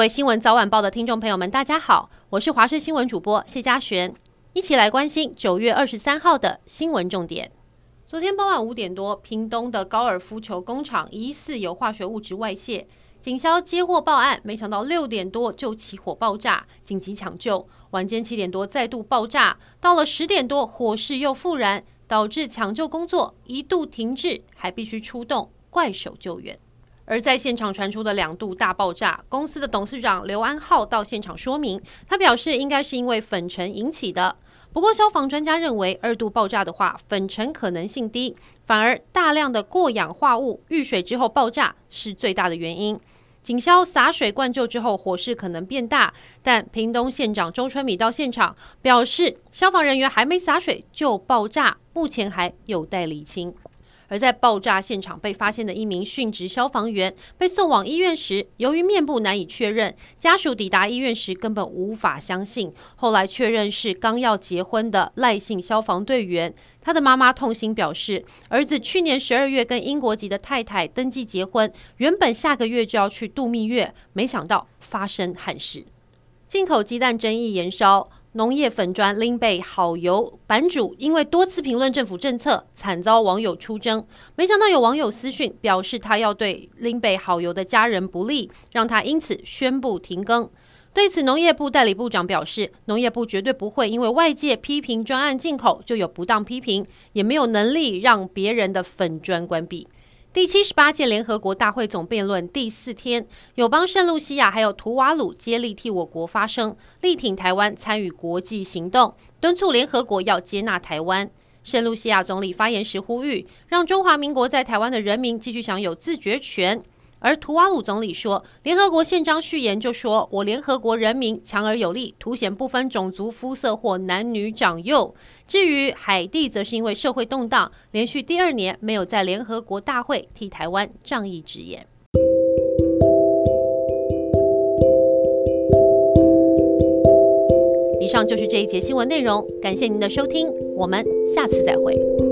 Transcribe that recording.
各位新闻早晚报的听众朋友们，大家好，我是华视新闻主播谢佳璇，一起来关心九月二十三号的新闻重点。昨天傍晚五点多，屏东的高尔夫球工厂疑似有化学物质外泄，警消接获报案，没想到六点多就起火爆炸，紧急抢救。晚间七点多再度爆炸，到了十点多火势又复燃，导致抢救工作一度停滞，还必须出动怪手救援。而在现场传出的两度大爆炸，公司的董事长刘安浩到现场说明，他表示应该是因为粉尘引起的。不过消防专家认为，二度爆炸的话，粉尘可能性低，反而大量的过氧化物遇水之后爆炸是最大的原因。警消洒水灌救之后，火势可能变大，但屏东县长周春米到现场表示，消防人员还没洒水就爆炸，目前还有待厘清。而在爆炸现场被发现的一名殉职消防员被送往医院时，由于面部难以确认，家属抵达医院时根本无法相信。后来确认是刚要结婚的赖姓消防队员。他的妈妈痛心表示，儿子去年十二月跟英国籍的太太登记结婚，原本下个月就要去度蜜月，没想到发生憾事。进口鸡蛋争议延烧。农业粉专林北好油版主因为多次评论政府政策，惨遭网友出征。没想到有网友私讯表示，他要对林北好油的家人不利，让他因此宣布停更。对此，农业部代理部长表示，农业部绝对不会因为外界批评专案进口就有不当批评，也没有能力让别人的粉砖关闭。第七十八届联合国大会总辩论第四天，友邦圣露西亚还有图瓦鲁接力替我国发声，力挺台湾参与国际行动，敦促联合国要接纳台湾。圣露西亚总理发言时呼吁，让中华民国在台湾的人民继续享有自决权。而图瓦鲁总理说，联合国宪章序言就说：“我联合国人民强而有力，凸显不分种族、肤色或男女长幼。”至于海地，则是因为社会动荡，连续第二年没有在联合国大会替台湾仗义执言。以上就是这一节新闻内容，感谢您的收听，我们下次再会。